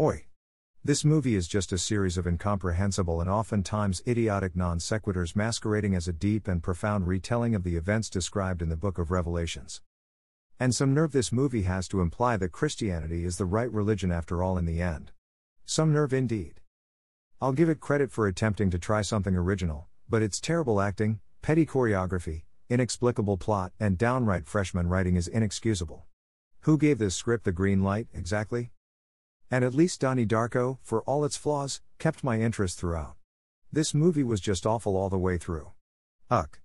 Oi. This movie is just a series of incomprehensible and oftentimes idiotic non sequiturs masquerading as a deep and profound retelling of the events described in the book of Revelations. And some nerve this movie has to imply that Christianity is the right religion after all in the end. Some nerve indeed. I'll give it credit for attempting to try something original, but its terrible acting, petty choreography, inexplicable plot, and downright freshman writing is inexcusable. Who gave this script the green light, exactly? And at least Donnie Darko, for all its flaws, kept my interest throughout. This movie was just awful all the way through. Uck.